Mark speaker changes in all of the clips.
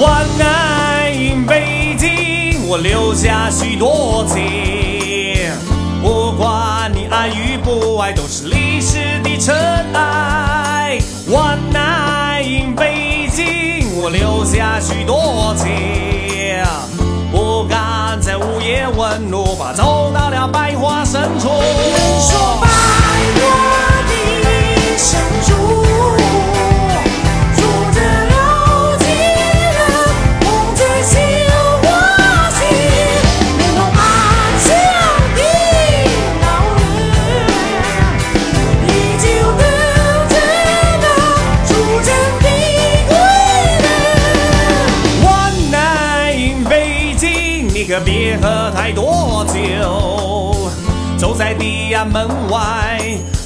Speaker 1: 晚安，北京，我留下许多情。不管你爱与不爱，都是历史的尘埃。晚安，北京，我留下许多情。不敢在午夜问路，怕走到了百花深处。可别喝太多酒。走在地安门外，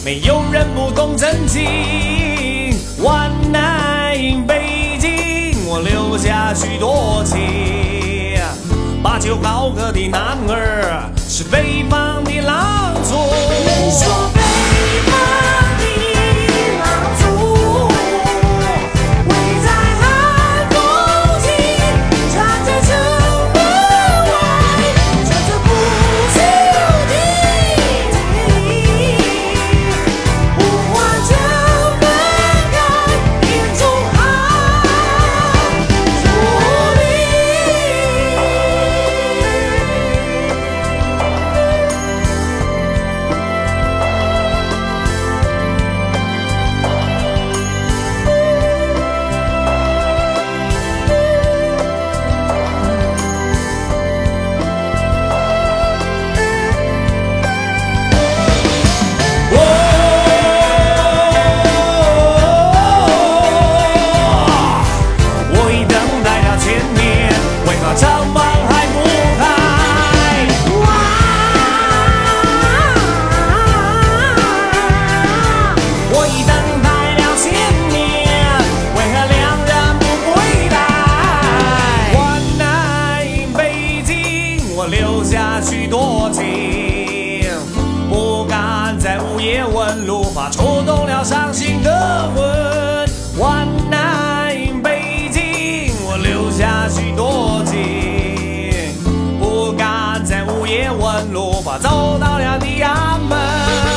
Speaker 1: 没有人不懂真情。One night in 北京，我留下许多情。把酒高歌的男儿是北方的狼族。为何城门还不开？我已等待了千年，为何两人不归来？One night in 北京，我留下许多情，走到了地安门。